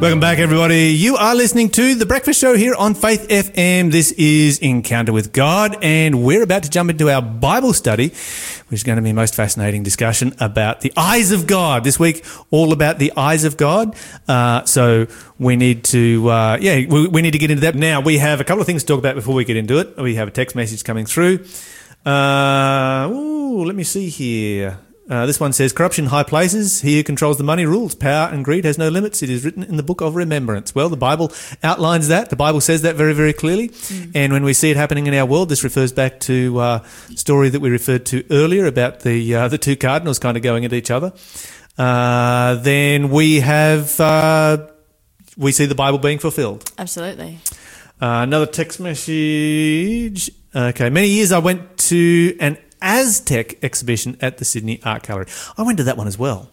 Welcome back, everybody. You are listening to The Breakfast Show here on Faith FM. This is Encounter with God, and we're about to jump into our Bible study, which is going to be a most fascinating discussion about the eyes of God. This week, all about the eyes of God. Uh, so we need to, uh, yeah, we, we need to get into that. Now, we have a couple of things to talk about before we get into it. We have a text message coming through. Uh, ooh, let me see here. Uh, this one says, Corruption high places. He who controls the money rules. Power and greed has no limits. It is written in the book of remembrance. Well, the Bible outlines that. The Bible says that very, very clearly. And when we see it happening in our world, this refers back to uh, story that we referred to earlier about the uh, the two cardinals kind of going at each other. Uh, then we have uh, we see the Bible being fulfilled. Absolutely. Uh, another text message. Okay, many years I went to an Aztec exhibition at the Sydney Art Gallery. I went to that one as well.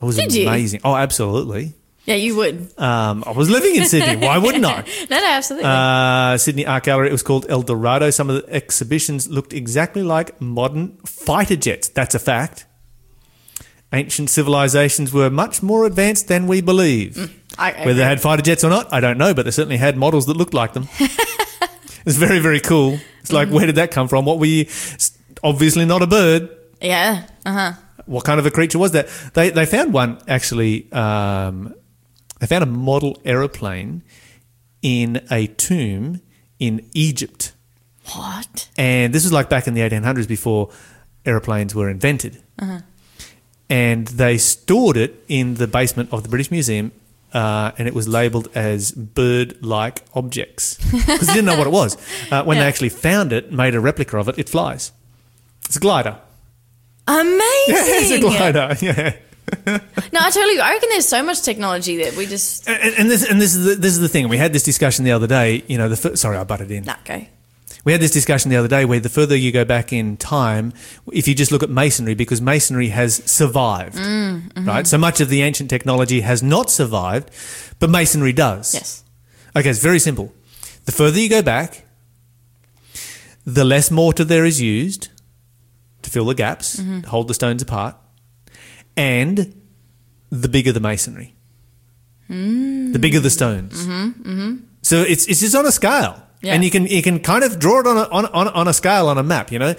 It was Did you? Oh, absolutely. Yeah, you would. Um, I was living in Sydney. Why wouldn't I? No, no, absolutely. Uh, Sydney Art Gallery. It was called El Dorado. Some of the exhibitions looked exactly like modern fighter jets. That's a fact. Ancient civilizations were much more advanced than we believe. I Whether they had fighter jets or not, I don't know, but they certainly had models that looked like them. it's very, very cool. It's like, where did that come from? What were you? Obviously not a bird. yeah. Uh huh. What kind of a creature was that? They they found one actually. Um, they found a model aeroplane in a tomb in Egypt, What? and this was like back in the 1800s before aeroplanes were invented. Uh-huh. And they stored it in the basement of the British Museum. Uh, and it was labelled as bird-like objects because they didn't know what it was. Uh, when they actually found it, made a replica of it, it flies. It's a glider. Amazing. it's a glider. Yeah. No, I totally. I reckon there's so much technology that we just. And, and this and this is the, this is the thing. We had this discussion the other day. You know, the sorry, I butted in. Nah, go. We had this discussion the other day where the further you go back in time, if you just look at masonry, because masonry has survived, mm, mm-hmm. right? So much of the ancient technology has not survived, but masonry does. Yes. Okay, it's very simple. The further you go back, the less mortar there is used to fill the gaps, mm-hmm. to hold the stones apart, and the bigger the masonry, mm. the bigger the stones. Mm-hmm, so it's it's just on a scale, Yeah. and you can you can kind of draw it on a on, on on a scale on a map. You know,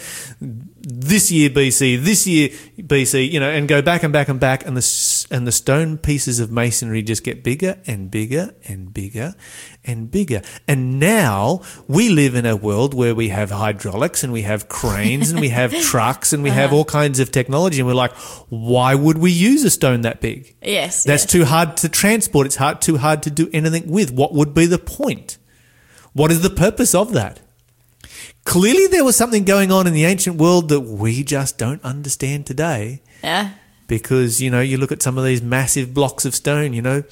this year BC, this year BC, you know, and go back and back and back, and the and the stone pieces of masonry just get bigger and bigger and bigger and bigger. And now we live in a world where we have hydraulics and we have cranes and we have trucks and we have uh-huh. all kinds of technology, and we're like, why would we use a stone that big? Yes. That's yes. too hard to transport. It's hard, too hard to do anything with. What would be the point? What is the purpose of that? Clearly, there was something going on in the ancient world that we just don't understand today Yeah. because, you know, you look at some of these massive blocks of stone, you know,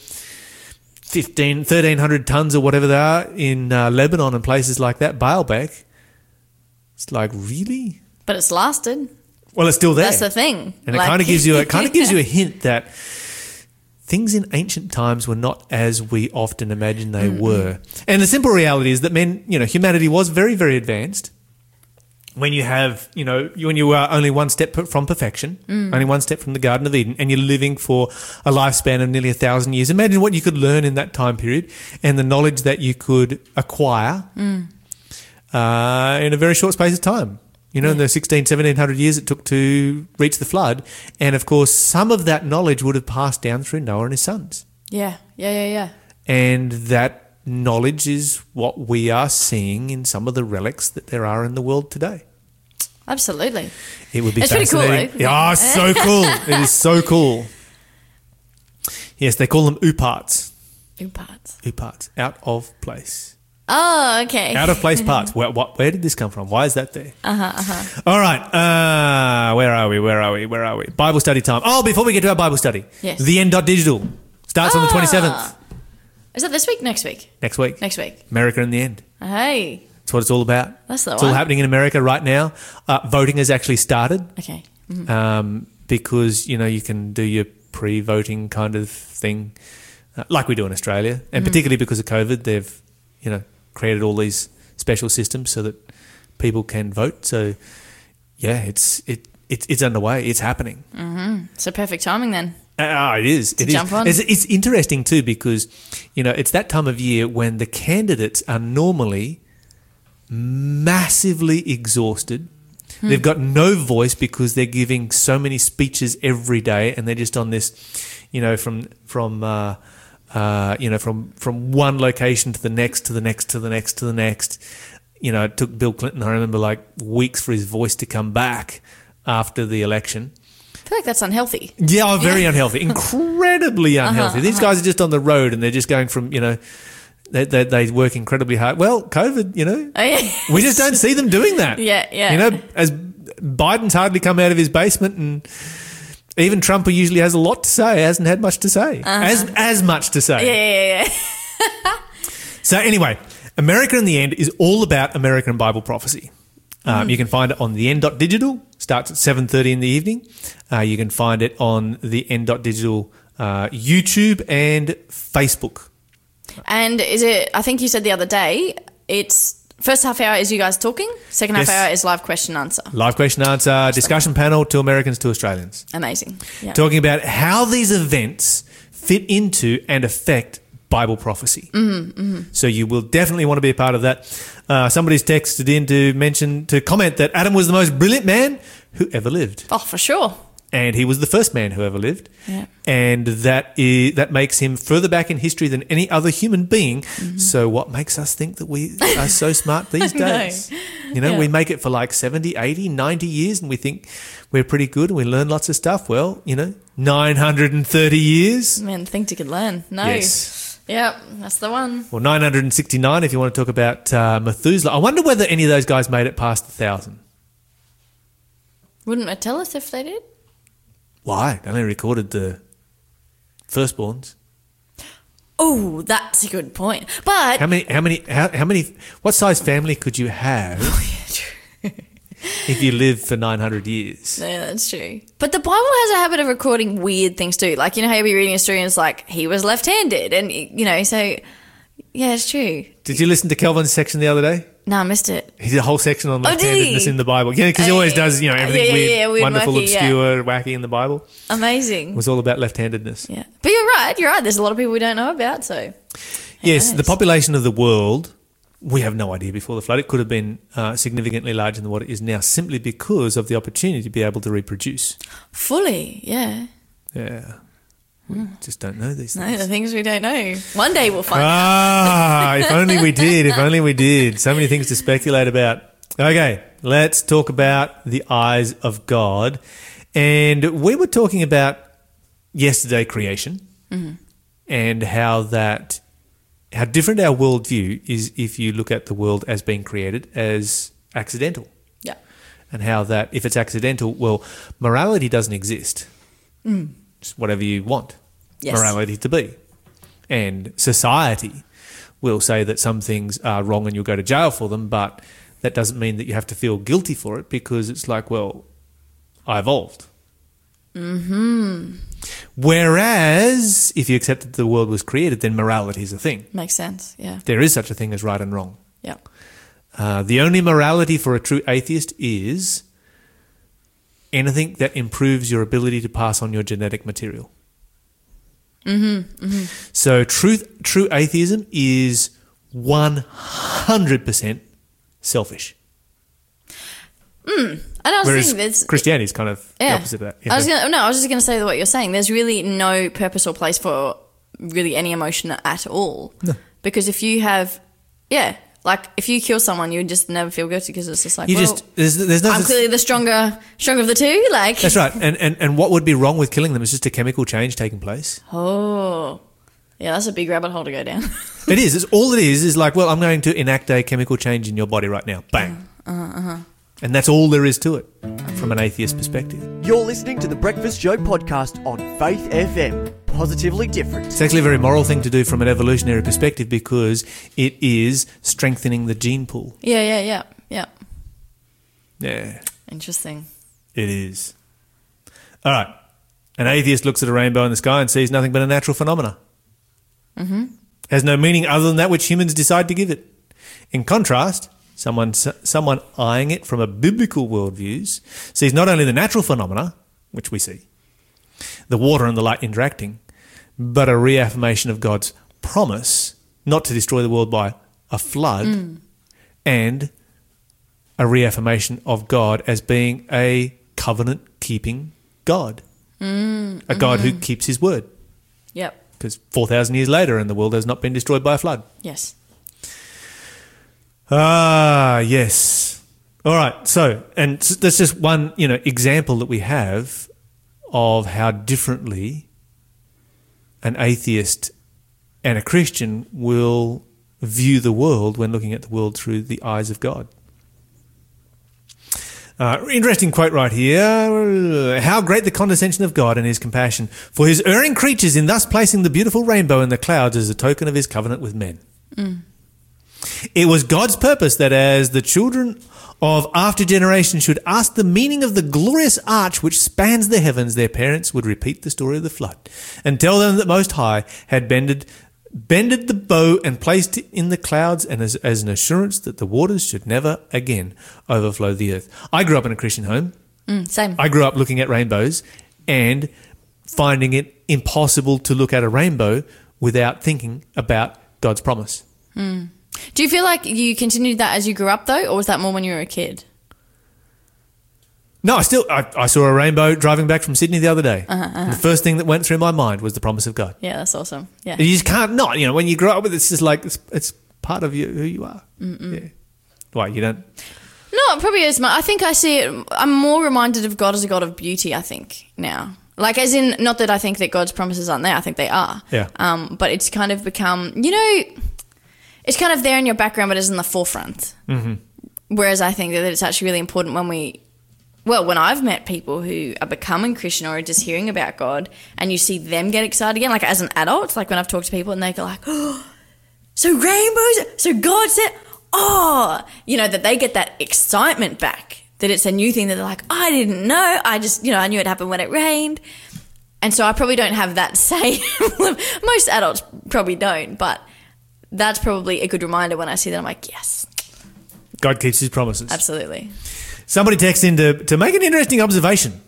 15, 1,300 tons or whatever they are in uh, Lebanon and places like that, Baalbek. It's like, really? But it's lasted. Well, it's still there. That's the thing. And it kind of gives you it kind of gives you a hint that things in ancient times were not as we often imagine they were. And the simple reality is that men, you know, humanity was very very advanced. When you have, you know, when you are only one step from perfection, only one step from the Garden of Eden, and you're living for a lifespan of nearly a thousand years, imagine what you could learn in that time period and the knowledge that you could acquire uh, in a very short space of time. You know, in the 16, 1700 years it took to reach the flood. And of course, some of that knowledge would have passed down through Noah and his sons. Yeah. Yeah. Yeah. Yeah. And that knowledge is what we are seeing in some of the relics that there are in the world today. Absolutely. It would be It's pretty cool, fascinating. Yeah, oh, so cool. It is so cool. Yes, they call them ooparts. Ooparts. Ooparts. Out of place. Oh, okay. Out of place parts. Where, what, where did this come from? Why is that there? Uh-huh, uh-huh. All right. Uh, where are we? Where are we? Where are we? Bible study time. Oh, before we get to our Bible study. Yes. The end dot digital starts on the Ah. 27th Is that this week? Next week? next week. Next week. America in the end. Hey. That's what it's all about. That's the It's all happening in America right now. Uh, voting has actually started Okay. um, because, you know, you can do your pre-voting kind of thing uh, like we do in Australia. And particularly because of COVID, they've, you know, created all these special systems so that people can vote. So, yeah, it's it, it it's underway. It's happening. So perfect timing then. Ah, it is. It is. jump on. It's, it's interesting too because you know it's that time of year when the candidates are normally massively exhausted. Hmm. They've got no voice because they're giving so many speeches every day, and they're just on this, you know, from from uh, uh, you know from from one location to the next to the next to the next to the next. You know, it took Bill Clinton. I remember like weeks for his voice to come back after the election. I feel like that's unhealthy. Yeah, oh, very unhealthy, incredibly Uh-huh, unhealthy. These guys are just on the road and they're just going from, you know, they, they, they work incredibly hard. Well, COVID, you know, Oh, yeah. we just don't see them doing that. Yeah, yeah. You know, as Biden's hardly come out of his basement and even Trump, who usually has a lot to say, hasn't had much to say. As, as much to say. Uh-huh. yeah, yeah, yeah. So anyway, America in the End is all about American Bible prophecy. Um, Mm. You can find it on the end.digital. Starts at seven thirty in the evening. Uh, you can find it on the end.digital uh, YouTube and Facebook. And is it? I think you said the other day. It's first half hour is you guys talking. Second half Yes. hour is live question answer. Live question answer discussion panel to Americans to Australians, Amazing. Yeah. talking about how these events fit into and affect Bible prophecy. Mm-hmm, So you will definitely want to be a part of that. Uh, somebody's texted in to mention to comment that Adam was the most brilliant man who ever lived. oh, for sure. And he was the first man who ever lived. Yeah. And that is, that makes him further back in history than any other human being. Mm-hmm. So what makes us think that we are so smart these days? You know, Yeah. we make it for like 70, 80, 90 years and we think we're pretty good and we learn lots of stuff. Well, you know, 930 years. Man, think you could learn. No. Yes. Yep, that's the one. Well, 969 if you want to talk about uh, Methuselah. I wonder whether any of those guys made it past the thousand. Wouldn't it tell us if they did? Why? They only recorded the firstborns. Oh, that's a good point. But How many? How many? How, how many? What size family could you have oh, if you live for nine hundred years? Yeah, that's true. But the Bible has a habit of recording weird things too. Like, you know how you'll be reading a story and it's like, he was left handed. And, you know, so, yeah, it's true. Did you listen to Kelvin's section the other day? No, I missed it. He did a whole section on Oh, left-handedness he? in the Bible. Yeah, because he Oh, always yeah, does. You know everything yeah, weird, yeah, weird, wonderful, wacky, yeah. obscure, wacky in the Bible. Amazing. It was all about left-handedness. Yeah. But you're right. You're right. There's a lot of people we don't know about. So, Yes, the population of the world. We have no idea before the flood. It could have been uh, significantly larger than what it is now, simply because of the opportunity to be able to reproduce. fully, yeah. Yeah, we just don't know these No, things. the things we don't know. One day we'll find out. Ah, if only we did. If only we did. So many things to speculate about. Okay, let's talk about the eyes of God. And we were talking about yesterday creation and how that how different our worldview is if you look at the world as being created as accidental. Yeah. And how that if it's accidental, well, morality doesn't exist. Just whatever you want Yes. morality to be. And society will say that some things are wrong and you'll go to jail for them, but that doesn't mean that you have to feel guilty for it because it's like, well, I evolved. Mm-hmm. Whereas if you accept that the world was created, then morality is a thing. Makes sense. Yeah. There is such a thing as right and wrong. Yeah. Uh, the only morality for a true atheist is anything that improves your ability to pass on your genetic material. Mm-hmm, So truth, true atheism is one hundred percent selfish, And I was whereas thinking there's. Christianity is kind of the opposite of that. I was gonna, no, I was just going to say what you're saying. There's really no purpose or place for really any emotion at all. Because if you have, yeah, like if you kill someone, you just never feel guilty because it's just like, you well, just there's, there's no. I'm clearly the stronger, stronger of the two. Like, that's right, and, and and what would be wrong with killing them is just a chemical change taking place. oh, yeah, that's a big rabbit hole to go down. It is. It's all it is. Is like, well, I'm going to enact a chemical change in your body right now. Bang. Uh-huh, And that's all there is to it, from an atheist perspective. You're listening to the Breakfast Show podcast on Faith FM. Positively different. It's actually a very moral thing to do from an evolutionary perspective because it is strengthening the gene pool. yeah, yeah, yeah, yeah. Yeah, Interesting. it is. All right. An atheist looks at a rainbow in the sky and sees nothing but a natural phenomena. Mm-hmm. Has no meaning other than that which humans decide to give it. In contrast, someone someone eyeing it from a biblical worldview sees not only the natural phenomena, which we see, the water and the light interacting, but a reaffirmation of God's promise not to destroy the world by a flood mm. and a reaffirmation of God as being a covenant keeping God, mm, a God who mm-hmm. keeps his word. Yep. Because 4,000 years later, and the world has not been destroyed by a flood. Yes. Ah, yes. All right. So, and that's just one, you know, example that we have of how differently an atheist and a Christian will view the world when looking at the world through the eyes of God. Uh, interesting quote right here. How great the condescension of God and his compassion for his erring creatures in thus placing the beautiful rainbow in the clouds as a token of his covenant with men. It was God's purpose that as the children of after generations should ask the meaning of the glorious arch which spans the heavens, their parents would repeat the story of the flood and tell them that Most High had bended, bended the bow and placed it in the clouds and as, as an assurance that the waters should never again overflow the earth. I grew up in a Christian home. Mm, same. I grew up looking at rainbows and finding it impossible to look at a rainbow without thinking about God's promise. Do you feel like you continued that as you grew up though, or was that more when you were a kid? No, I still I, I saw a rainbow driving back from Sydney the other day. And the first thing that went through my mind was the promise of God. Yeah, that's awesome. Yeah. You just can't not. You know, when you grow up with it, it's just like it's, it's part of you who you are. Yeah. Why you don't? No, it probably is. My, I think I see it. I'm more reminded of God as a God of beauty. I think now, like as in, not that I think that God's promises aren't there. I think they are. Yeah. Um, but it's kind of become, you know, it's kind of there in your background, but it's in the forefront. Mm-hmm. Whereas I think that it's actually really important when we, well, when I've met people who are becoming Christian or are just hearing about God, and you see them get excited again, like as an adult, like when I've talked to people and they go like, oh, so rainbows, so God said, oh, you know, that they get that excitement back, that it's a new thing that they're like, I didn't know. I just, you know, I knew it happened when it rained. And so I probably don't have that same, most adults probably don't, but that's probably a good reminder when I see that. I'm like, yes, God keeps His promises. absolutely. Somebody texted in to, to make an interesting observation.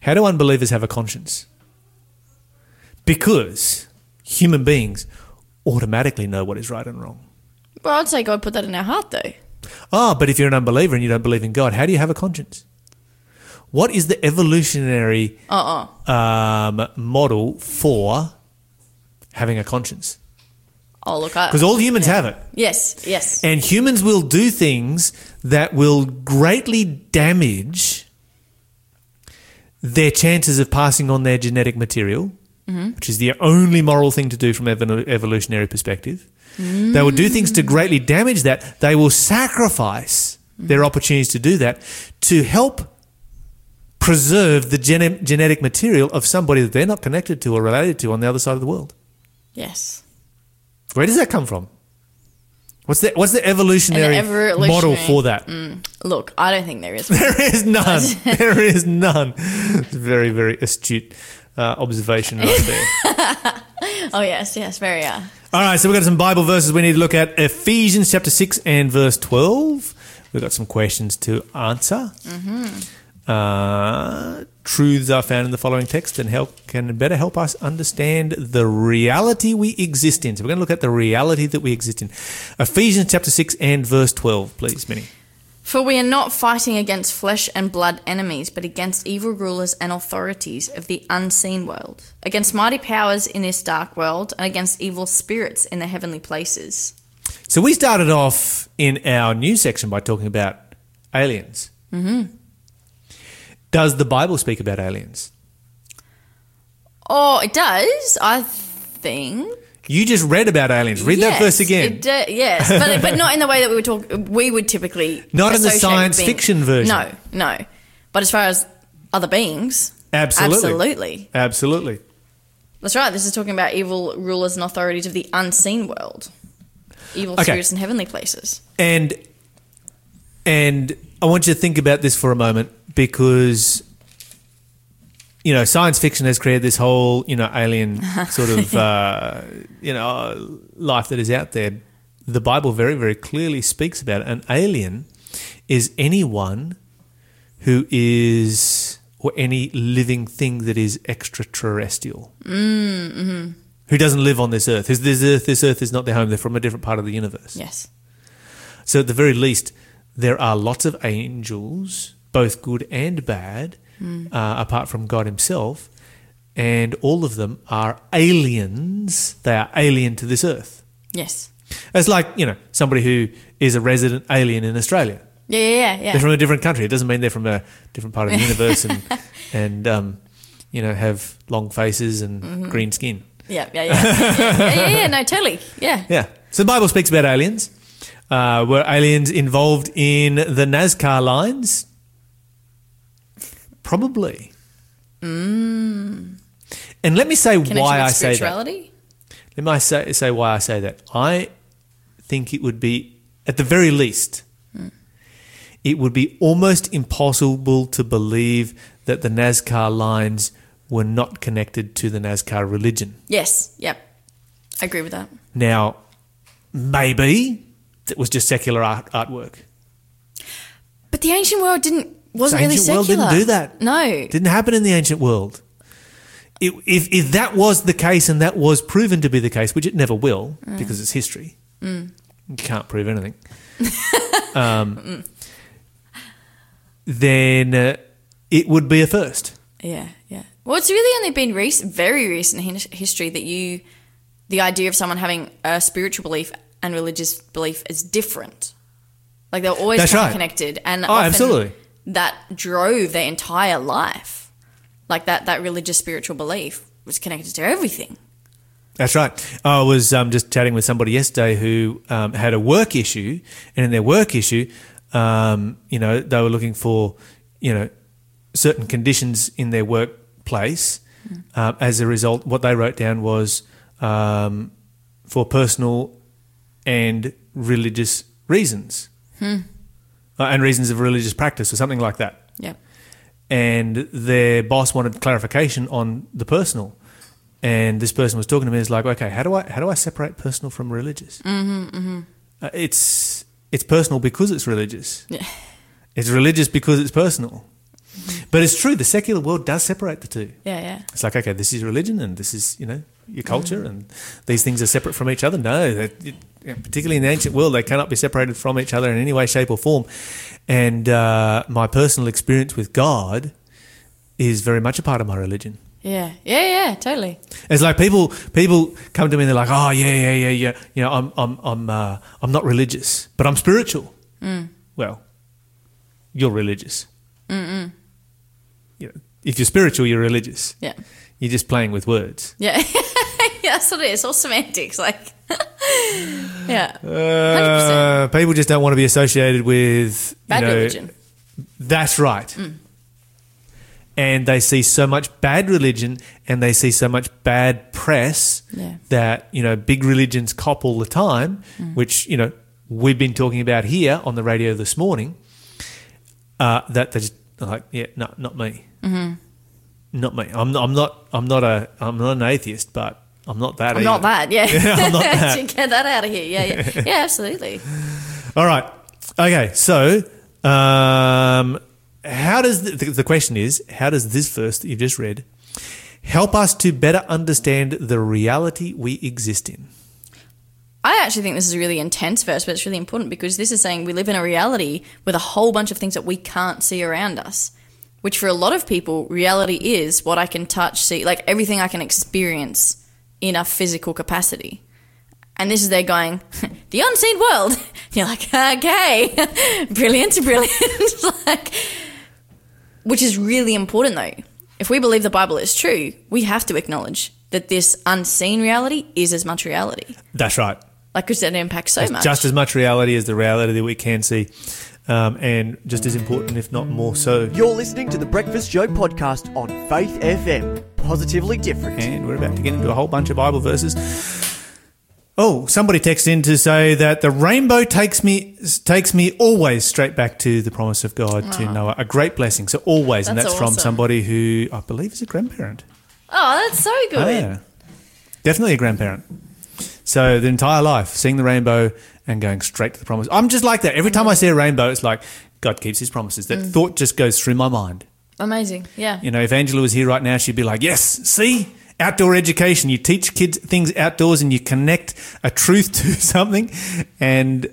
How do unbelievers have a conscience? Because human beings automatically know what is right and wrong. Well, I'd say God put that in our heart though. Ah, but if you're an unbeliever and you don't believe in God, how do you have a conscience? What is the evolutionary Uh uh um, model for having a conscience? Oh, look. Because all humans have it. Yes, yes. And humans will do things that will greatly damage their chances of passing on their genetic material, mm-hmm. which is the only moral thing to do from an evolutionary perspective. They will do things to greatly damage that. They will sacrifice mm-hmm. their opportunities to do that to help preserve the gene- genetic material of somebody that they're not connected to or related to on the other side of the world. yes. Where does that come from? What's the what's the evolutionary, evolutionary- model for that? Look, I don't think there is. There is none. there is none. It's a very very astute uh, observation right there. oh, yes, yes, very, uh. All right, so we've got some Bible verses we need to look at. Ephesians chapter six and verse twelve. We've got some questions to answer. Uh, truths are found in the following text and help can better help us understand the reality we exist in. So we're going to look at the reality that we exist in. Ephesians chapter six and verse twelve, please, Minnie. For we are not fighting against flesh and blood enemies, but against evil rulers and authorities of the unseen world, against mighty powers in this dark world, and against evil spirits in the heavenly places. So we started off in our news section by talking about aliens. Mm-hmm. Does the Bible speak about aliens? Oh, it does, I think. You just read about aliens. Read that Yes, verse again. Yes, but, but not in the way that we would talk. We would typically Not in the science being- fiction version. No, no. But as far as other beings, Absolutely. absolutely. Absolutely. That's right. This is talking about evil rulers and authorities of the unseen world, evil Okay. spirits in heavenly places. And and I want you to think about this for a moment because you know science fiction has created this whole you know alien sort of uh, you know life that is out there. The Bible very very clearly speaks about it. An alien is anyone who is or any living thing that is extraterrestrial. Mm, Who doesn't live on this earth? Who's- This earth, this earth is not their home. They're from a different part of the universe. Yes. So at the very least, there are lots of angels, both good and bad, uh, apart from God Himself, and all of them are aliens. They are alien to this earth. Yes. It's like you know somebody who is a resident alien in Australia. Yeah, yeah, yeah. They're from a different country. It doesn't mean they're from a different part of the universe and and um, you know have long faces and green skin. Yeah, yeah, yeah. yeah, yeah, yeah, no, totally. Yeah. Yeah. So the Bible speaks about aliens. Uh, were aliens involved in the Nazca lines? Probably. Mm. And let me say Connection why I say that. Let me say, say why I say that. I think it would be, at the very least, hmm. it would be almost impossible to believe that the Nazca lines were not connected to the Nazca religion. Yes. Yep. I agree with that. Now, maybe it was just secular art, artwork. But the ancient world didn't wasn't The really ancient world didn't do that. No. Didn't happen in the ancient world. It, if, if that was the case and that was proven to be the case, which it never will because it's history, you can't prove anything, um, then uh, it would be a first. Yeah, yeah. Well, it's really only been recent, very recent history that you, the idea of someone having a spiritual belief and religious belief is different. Like they're always right. connected, and Oh, often absolutely. That drove their entire life. Like that, that religious spiritual belief was connected to everything. That's right. I was um, just chatting with somebody yesterday who um, had a work issue, and in their work issue, um, you know, they were looking for, you know, certain conditions in their workplace. Uh, as a result, what they wrote down was um, for personal and religious reasons, uh, and reasons of religious practice, or something like that Yeah, and their boss wanted clarification on the personal. And this person was talking to me. Is like, okay, how do I how do I separate personal from religious? Mm-hmm, mm-hmm. Uh, it's it's personal because it's religious. Yeah. It's religious because it's personal. But it's true. The secular world does separate the two. yeah, yeah. It's like, okay, this is religion, and this is you know your culture, and these things are separate from each other. No, it- particularly in the ancient world, they cannot be separated from each other in any way, shape, or form. And uh, my personal experience with God is very much a part of my religion. Yeah, yeah, yeah, totally. It's like people people come to me and they're like, oh yeah, yeah, yeah, yeah. You know, I'm I'm I'm uh, I'm not religious, but I'm spiritual. Well, you're religious. Mm-mm. You know, if you're spiritual, you're religious. Yeah, You're just playing with words. yeah, yeah. That's what it is. It's all semantics. Like, yeah, Uh, people just don't want to be associated with you bad know, religion. That's right. And they see so much bad religion and they see so much bad press Yeah. that, you know, big religions cop all the time, which, you know, we've been talking about here on the radio this morning, uh, that they just like, yeah, no, not me. Mm-hmm. Not me. I'm not, I'm not, I'm not a, I'm not an atheist, but I'm not that I'm not either. that. Yeah, I'm not that. Get that out of here. Yeah, yeah, yeah. Absolutely. All right. Okay. So, um, how does the, the question is how does this verse that you've just read help us to better understand the reality we exist in? I actually think this is a really intense verse, but it's really important because this is saying we live in a reality with a whole bunch of things that we can't see around us. Which for a lot of people, reality is what I can touch, see, like everything I can experience a physical capacity. And this is they're going, the unseen world. You're like, okay, brilliant, brilliant. like, which is really important though. If we believe the Bible is true, we have to acknowledge that this unseen reality is as much reality. That's right. Like, because that impacts so much. Just as much reality as the reality that we can see, um, and just as important, if not more so. You're listening to the Breakfast Show podcast on Faith FM. Positively different. And we're about to get into a whole bunch of Bible verses. Oh, somebody texted in to say that the rainbow takes me takes me always straight back to the promise of God to Noah. A great blessing. So always, and That's that's from somebody who I believe is a grandparent. oh, that's so good. Oh, Yeah, definitely a grandparent. So the entire life, seeing the rainbow and going straight to the promise. I'm just like that. Every time I see a rainbow, it's like God keeps His promises. Mm. That thought just goes through my mind. Amazing. Yeah. You know, if Angela was here right now, she'd be like, yes, see? Outdoor education. You teach kids things outdoors and you connect a truth to something and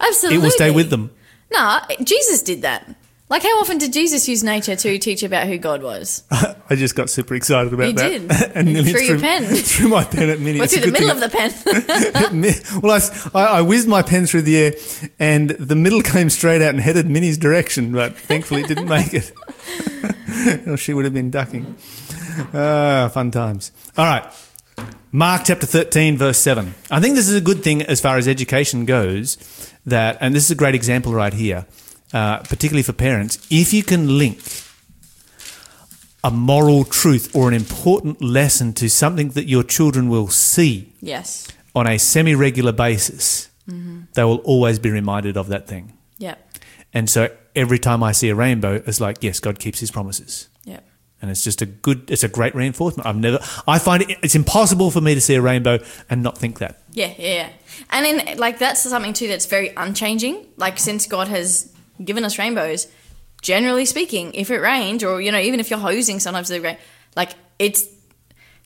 Absolutely. it will stay with them. No, Jesus did that. Like, how often did Jesus use nature to teach about who God was? I just got super excited about You that. did. and You nearly threw your pen. threw my pen at Minnie. Well, It's through the middle of the pen. Well, I, I, I whizzed my pen through the air, and the middle came straight out and headed Minnie's direction, but thankfully it didn't make it. or she would have been ducking. Ah, fun times. All right. Mark chapter 13, verse 7. I think this is a good thing as far as education goes, that, and this is a great example right here, uh, particularly for parents. If you can link a moral truth or an important lesson to something that your children will see yes. on a semi regular basis, they will always be reminded of that thing. Yep. And so every time I see a rainbow, it's like, yes, God keeps his promises. And it's just a good, it's a great reinforcement. I've never, I find it, it's impossible for me to see a rainbow and not think that. Yeah, yeah, yeah. And then, like, that's something too that's very unchanging. Like, since God has given us rainbows, generally speaking, if it rained, or, you know, even if you're hosing sometimes the rain, like, it's,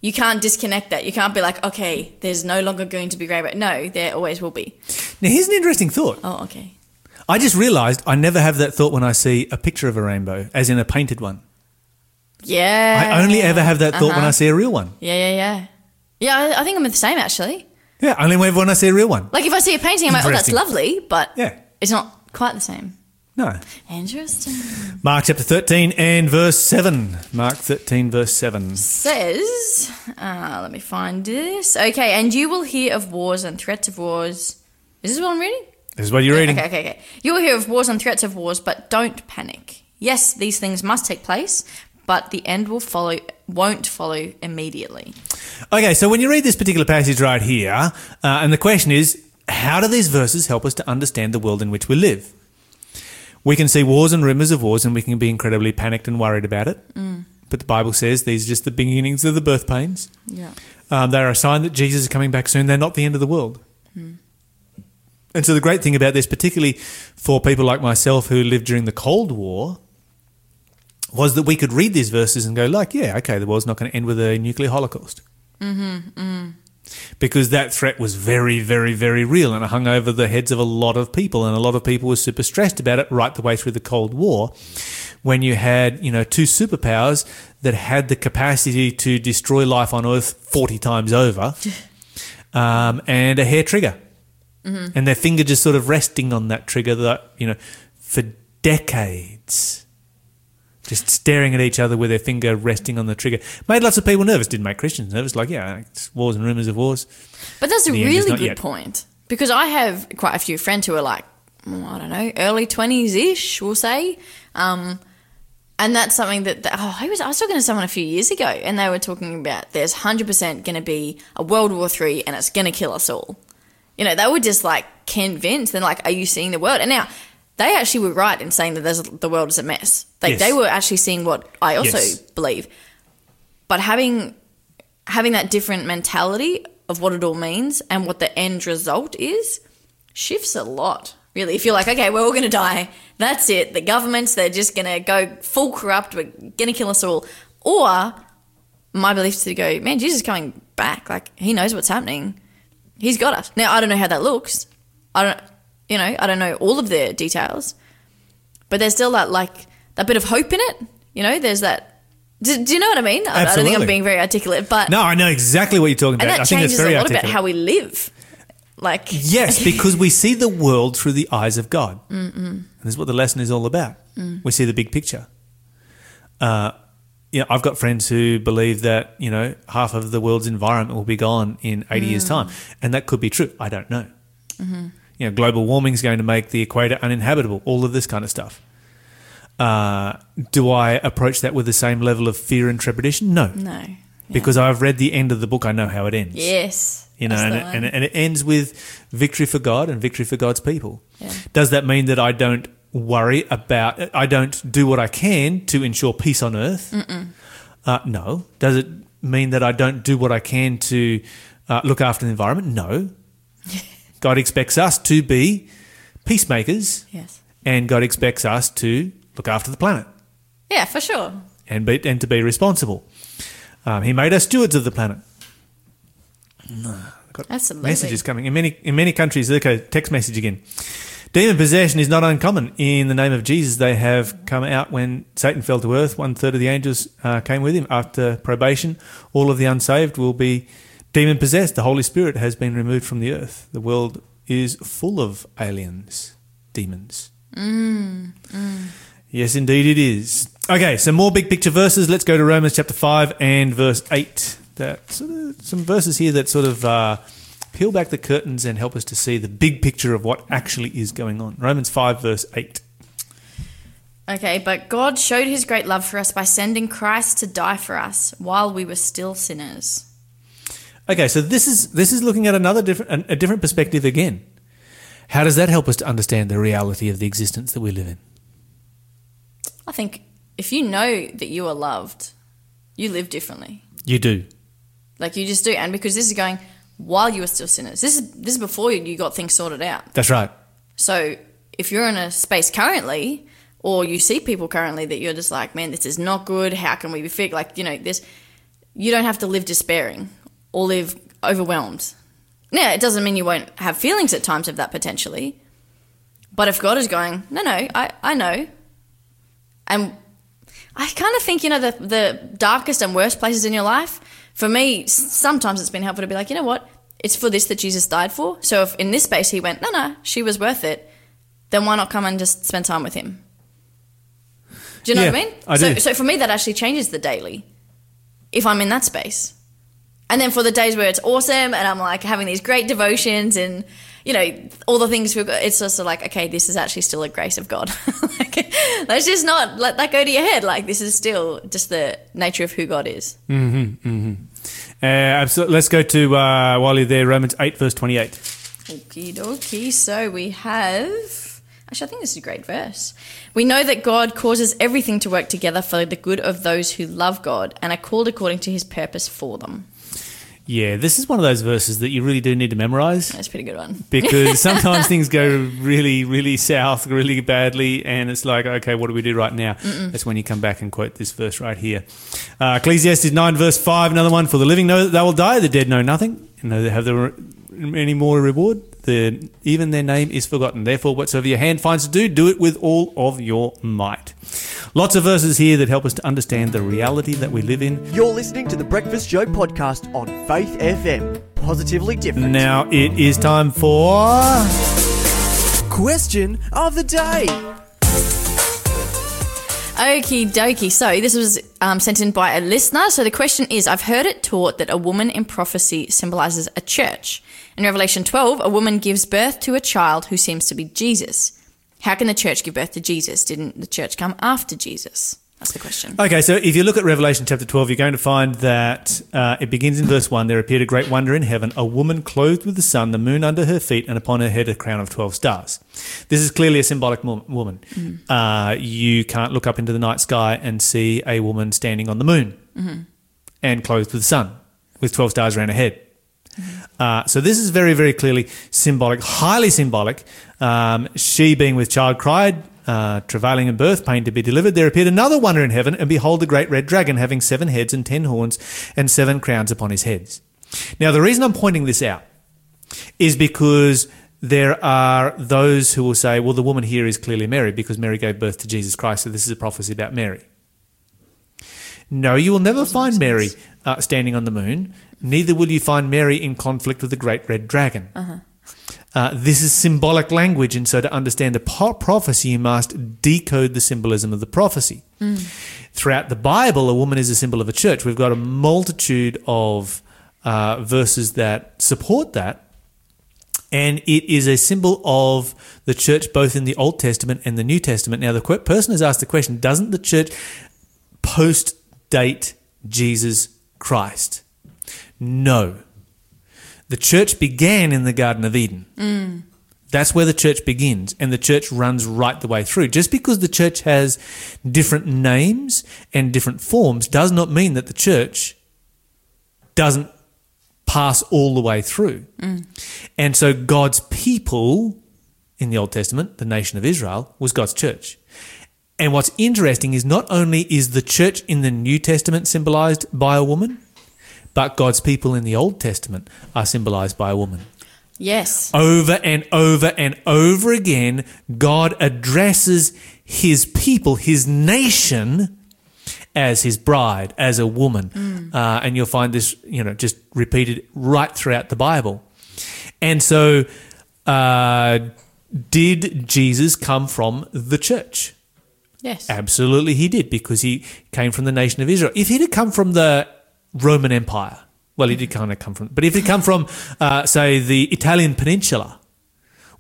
you can't disconnect that. You can't be like, okay, there's no longer going to be rainbow. No, there always will be. Now, here's an interesting thought. Oh, okay. I just realized I never have that thought when I see a picture of a rainbow, as in a painted one. Yeah. I only ever have that thought when Uh-huh. I see a real one. Yeah, yeah, yeah. Yeah, I, I think I'm the same actually. Yeah, only ever when I see a real one. Like, if I see a painting, I'm like, oh, that's lovely, but Yeah. it's not quite the same. No. Interesting. Mark chapter 13 and verse 7. Mark 13, verse 7. says, uh, let me find this. Okay, and you will hear of wars and threats of wars. Is this what I'm reading? This is what you're reading. Okay, okay, okay. You will hear of wars and threats of wars, but don't panic. Yes, these things must take place, but the end will follow. Won't follow immediately. Okay, so when you read this particular passage right here, uh, and the question is, how do these verses help us to understand the world in which we live? We can see wars and rumors of wars, and we can be incredibly panicked and worried about it. But the Bible says these are just the beginnings of the birth pains. Yeah. Um, they're a sign that Jesus is coming back soon. They're not the end of the world. And so the great thing about this, particularly for people like myself who lived during the Cold War, was that we could read these verses and go, like, yeah, okay, the world's not going to end with a nuclear holocaust. Mm-hmm, Because that threat was very, very, very real and it hung over the heads of a lot of people. And a lot of people were super stressed about it right the way through the Cold War when you had, you know, two superpowers that had the capacity to destroy life on Earth 40 times over um, and a hair trigger. And their finger just sort of resting on that trigger that, you know, for decades. Just staring at each other with their finger resting on the trigger. Made lots of people nervous. Didn't make Christians nervous. Like, yeah, it's wars and rumors of wars. But that's a The really good yet. point because I have quite a few friends who are like, mm, I don't know, early twenties ish, we'll say, um, and that's something that, that oh, I was I was talking to someone a few years ago, and they were talking about there's hundred percent going to be a World War Three, and it's going to kill us all. You know, they were just like convinced, and like, are you seeing the world? And now they actually were right in saying that there's, the world is a mess. Like Yes. they were actually seeing what I also Yes. believe, but having having that different mentality of what it all means and what the end result is shifts a lot. Really, if you're like, okay, we're all going to die, that's it. The governments, they're just going to go full corrupt. We're going to kill us all. Or my belief is to go, man, Jesus is coming back. Like he knows what's happening. He's got us. Now I don't know how that looks. I don't, you know, I don't know all of the details, but there's still that like that bit of hope in it. You know, there's that. Do, do you know what I mean? I, I don't think I'm being very articulate, but No, I know exactly what you're talking about. and that I changes very a lot articulate. about how we live. Like Yes, because we see the world through the eyes of God. Mm-mm. And this is what the lesson is all about. Mm. We see the big picture. Uh, you know, I've got friends who believe that you know half of the world's environment will be gone in 80 years' mm. time, and that could be true. I don't know. Mm-hmm. You know, global warming is going to make the equator uninhabitable. All of this kind of stuff. Uh, do I approach that with the same level of fear and trepidation? No, no, Yeah. because I've read the end of the book. I know how it ends. yes, You know, and it, and, it, and it ends with victory for God and victory for God's people. Yeah. Does that mean that I don't worry about, I don't do what I can to ensure peace on earth? Uh, no. Does it mean that I don't do what I can to uh, look after the environment? No. God expects us to be peacemakers yes, and God expects us to look after the planet. Yeah, for sure. and be, and to be responsible. Um, he made us stewards of the planet. Got Absolutely. Messages coming in many in many countries. Okay, text message again. Demon possession is not uncommon. In the name of Jesus, they have come out when Satan fell to earth. One third of the angels uh, came with him. After probation, all of the unsaved will be demon possessed. The Holy Spirit has been removed from the earth. The world is full of aliens, demons. Yes, indeed it is. Okay, so more big picture verses. Let's go to Romans chapter 5 and verse 8. That sort of, some verses here that sort of uh, peel back the curtains and help us to see the big picture of what actually is going on. Romans 5 verse 8. Okay, but God showed his great love for us by sending Christ to die for us while we were still sinners. Okay, so this is this is looking at another different a different perspective again. How does that help us to understand the reality of the existence that we live in? I think if you know that you are loved, you live differently. You do. Like you just do. And because this is going while you were still sinners. This is this is before you, got things sorted out. That's right. So if you're in a space currently, or you see people currently that you're just like, man, this is not good. How can we be fixed? Like, you know, this, you don't have to live despairing or live overwhelmed. Now, it doesn't mean you won't have feelings at times of that potentially. But if God is going, no, no, I, I know. And I kind of think, you know, the, the darkest and worst places in your life, for me, sometimes it's been helpful to be like, you know what? It's for this that Jesus died for. So if in this space he went, no, no, she was worth it, then why not come and just spend time with him? Do you know what I mean? I so, do. so for me, that actually changes the daily if I'm in that space. And then for the days where it's awesome and I'm like having these great devotions and, you know, all the things we've got, it's just like, okay, this is actually still a grace of God. like, let's just not let that go to your head. Like, this is still just the nature of who God is. Uh, absolutely. Let's go to uh, while you're there, Romans 8 verse 28. Okie dokie. So we have. Actually, I think this is a great verse. We know that God causes everything to work together for the good of those who love God and are called according to his purpose for them. Yeah, this is one of those verses that you really do need to memorize. That's a pretty good one. because sometimes things go really, really south, really badly, and it's like, okay, what do we do right now? That's when you come back and quote this verse right here. Uh, Ecclesiastes 9, verse 5, another one. For the living know that they will die, the dead know nothing, and they have the re- any more reward. The, even their name is forgotten. Therefore, whatsoever your hand finds to do, do it with all of your might. Lots of verses here that help us to understand the reality that we live in. You're listening to the Breakfast Show podcast on Faith FM. Positively different. Now it is time for. Question of the day. Okie dokie. So this was um, sent in by a listener. So the question is I've heard it taught that a woman in prophecy symbolizes a church. In Revelation 12, a woman gives birth to a child who seems to be Jesus. How can the church give birth to Jesus? Didn't the church come after Jesus? That's the question. Okay, so if you look at Revelation chapter 12, you're going to find that uh, it begins in verse 1 There appeared a great wonder in heaven, a woman clothed with the sun, the moon under her feet, and upon her head a crown of 12 stars. This is clearly a symbolic woman. Uh, you can't look up into the night sky and see a woman standing on the moon and clothed with the sun with 12 stars around her head. Uh, so this is very, very clearly symbolic, highly symbolic. Um, she, being with child, cried, uh, travailing in birth, pain to be delivered. There appeared another wonder in heaven, and behold, a great red dragon, having seven heads and ten horns, and seven crowns upon his heads. Now, the reason I'm pointing this out is because there are those who will say, well, the woman here is clearly Mary because Mary gave birth to Jesus Christ, so this is a prophecy about Mary. No, you will never find Mary uh, standing on the moon. Neither will you find Mary in conflict with the great red dragon. Uh, this is symbolic language, and so to understand the po- prophecy, you must decode the symbolism of the prophecy. Throughout the Bible, a woman is a symbol of a church. We've got a multitude of uh, verses that support that. And it is a symbol of the church both in the Old Testament and the New Testament. Now, the que- person has asked the question doesn't the church post date Jesus Christ? No. The church began in the Garden of Eden. Mm. That's where the church begins, and the church runs right the way through. Just because the church has different names and different forms does not mean that the church doesn't pass all the way through. Mm. And so God's people in the Old Testament, the nation of Israel, was God's church. And what's interesting is not only is the church in the New Testament symbolized by a woman, but God's people in the Old Testament are symbolized by a woman. Yes. Over and over and over again, God addresses his people, his nation, as his bride, as a woman. Uh, and you'll find this, you know, just repeated right throughout the Bible. And so, uh, did Jesus come from the church? Yes. Absolutely, he did because he came from the nation of Israel. If he'd have come from the Roman Empire, well, he did kind of come from, but if he'd come from, uh, say, the Italian peninsula,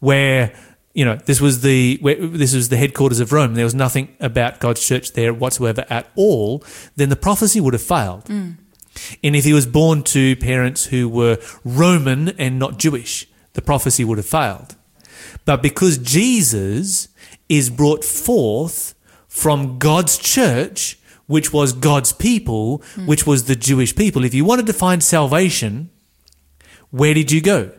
where you know this was the where, this was the headquarters of Rome, there was nothing about God's church there whatsoever at all, then the prophecy would have failed. And if he was born to parents who were Roman and not Jewish, the prophecy would have failed. But because Jesus is brought forth from God's church, which was God's people, which was the Jewish people, if you wanted to find salvation, where did you go?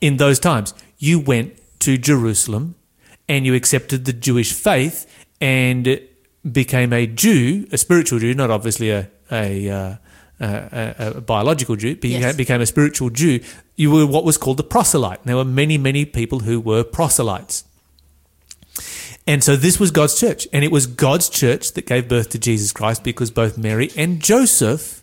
In those times, you went to Jerusalem and you accepted the Jewish faith and became a Jew, a spiritual Jew, not obviously a, a, uh, a, a, biological Jew, but you Yes. became a spiritual Jew. You were what was called the proselyte. There were many, many people who were proselytes. And so this was God's church. And it was God's church that gave birth to Jesus Christ because both Mary and Joseph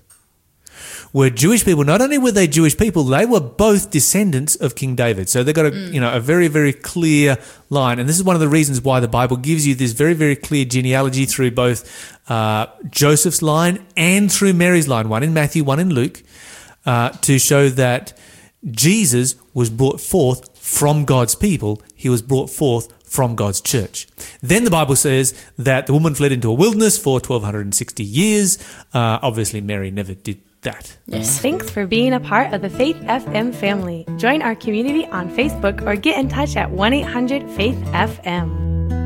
were Jewish people. Not only were they Jewish people, they were both descendants of King David. So they got a you know a very very clear line, and this is one of the reasons why the Bible gives you this very very clear genealogy through both uh, Joseph's line and through Mary's line, one in Matthew, one in Luke, uh, to show that Jesus was brought forth from God's people. He was brought forth from God's church. Then the Bible says that the woman fled into a wilderness for 1260 years. Uh, obviously, Mary never did that. Yes. Thanks for being a part of the Faith FM family. Join our community on Facebook or get in touch at 1 800 Faith FM.